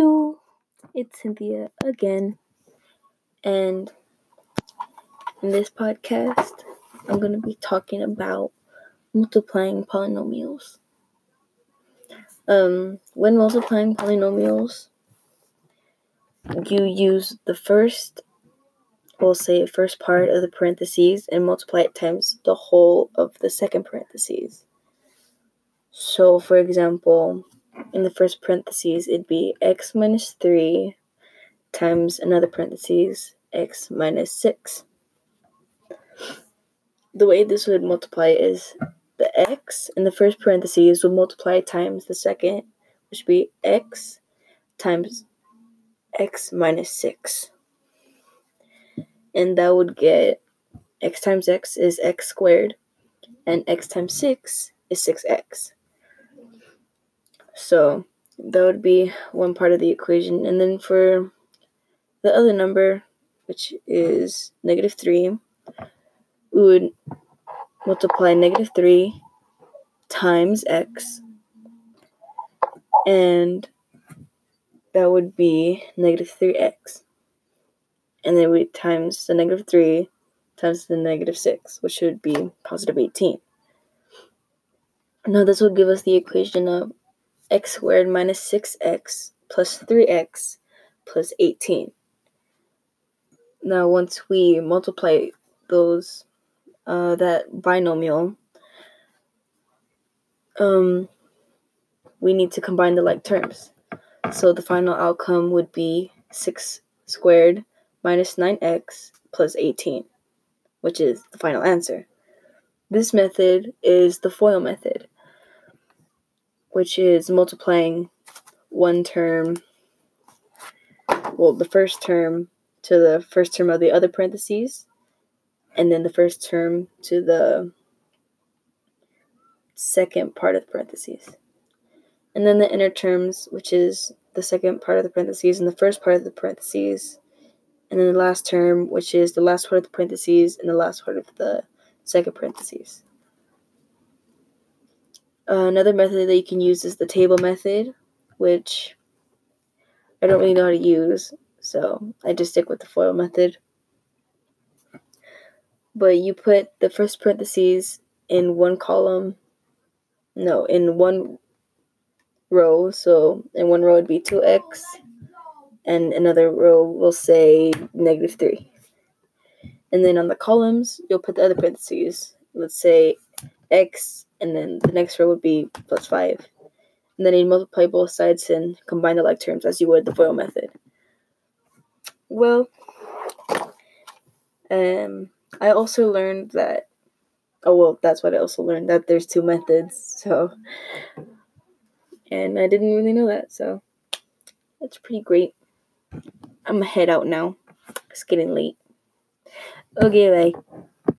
Hello, it's Cynthia again, and in this podcast, I'm going to be talking about multiplying polynomials. Um, when multiplying polynomials, you use the first, we'll say, first part of the parentheses and multiply it times the whole of the second parentheses. So, for example, in the first parentheses, it'd be x minus 3 times another parentheses, x minus 6. The way this would multiply is the x in the first parentheses would multiply times the second, which would be x times x minus 6. And that would get x times x is x squared, and x times 6 is 6x. So that would be one part of the equation. And then for the other number, which is negative 3, we would multiply negative 3 times x, and that would be negative 3x. And then we times the negative 3 times the negative 6, which should be positive 18. Now this would give us the equation of x squared minus 6x plus 3x plus 18. Now, once we multiply those, uh, that binomial, um, we need to combine the like terms. So the final outcome would be 6 squared minus 9x plus 18, which is the final answer. This method is the FOIL method which is multiplying one term, well, the first term to the first term of the other parentheses, and then the first term to the second part of the parentheses. And then the inner terms, which is the second part of the parentheses and the first part of the parentheses, and then the last term, which is the last part of the parentheses and the last part of the second parentheses. Uh, another method that you can use is the table method, which I don't really know how to use, so I just stick with the FOIL method. But you put the first parentheses in one column, no, in one row. So in one row it'd be 2x, and another row will say negative 3. And then on the columns, you'll put the other parentheses. Let's say x and then the next row would be plus 5. And then you multiply both sides and combine the like terms as you would the FOIL method. Well, um, I also learned that, oh, well, that's what I also learned, that there's two methods, so, and I didn't really know that, so that's pretty great. I'm gonna head out now. It's getting late. Okay, bye.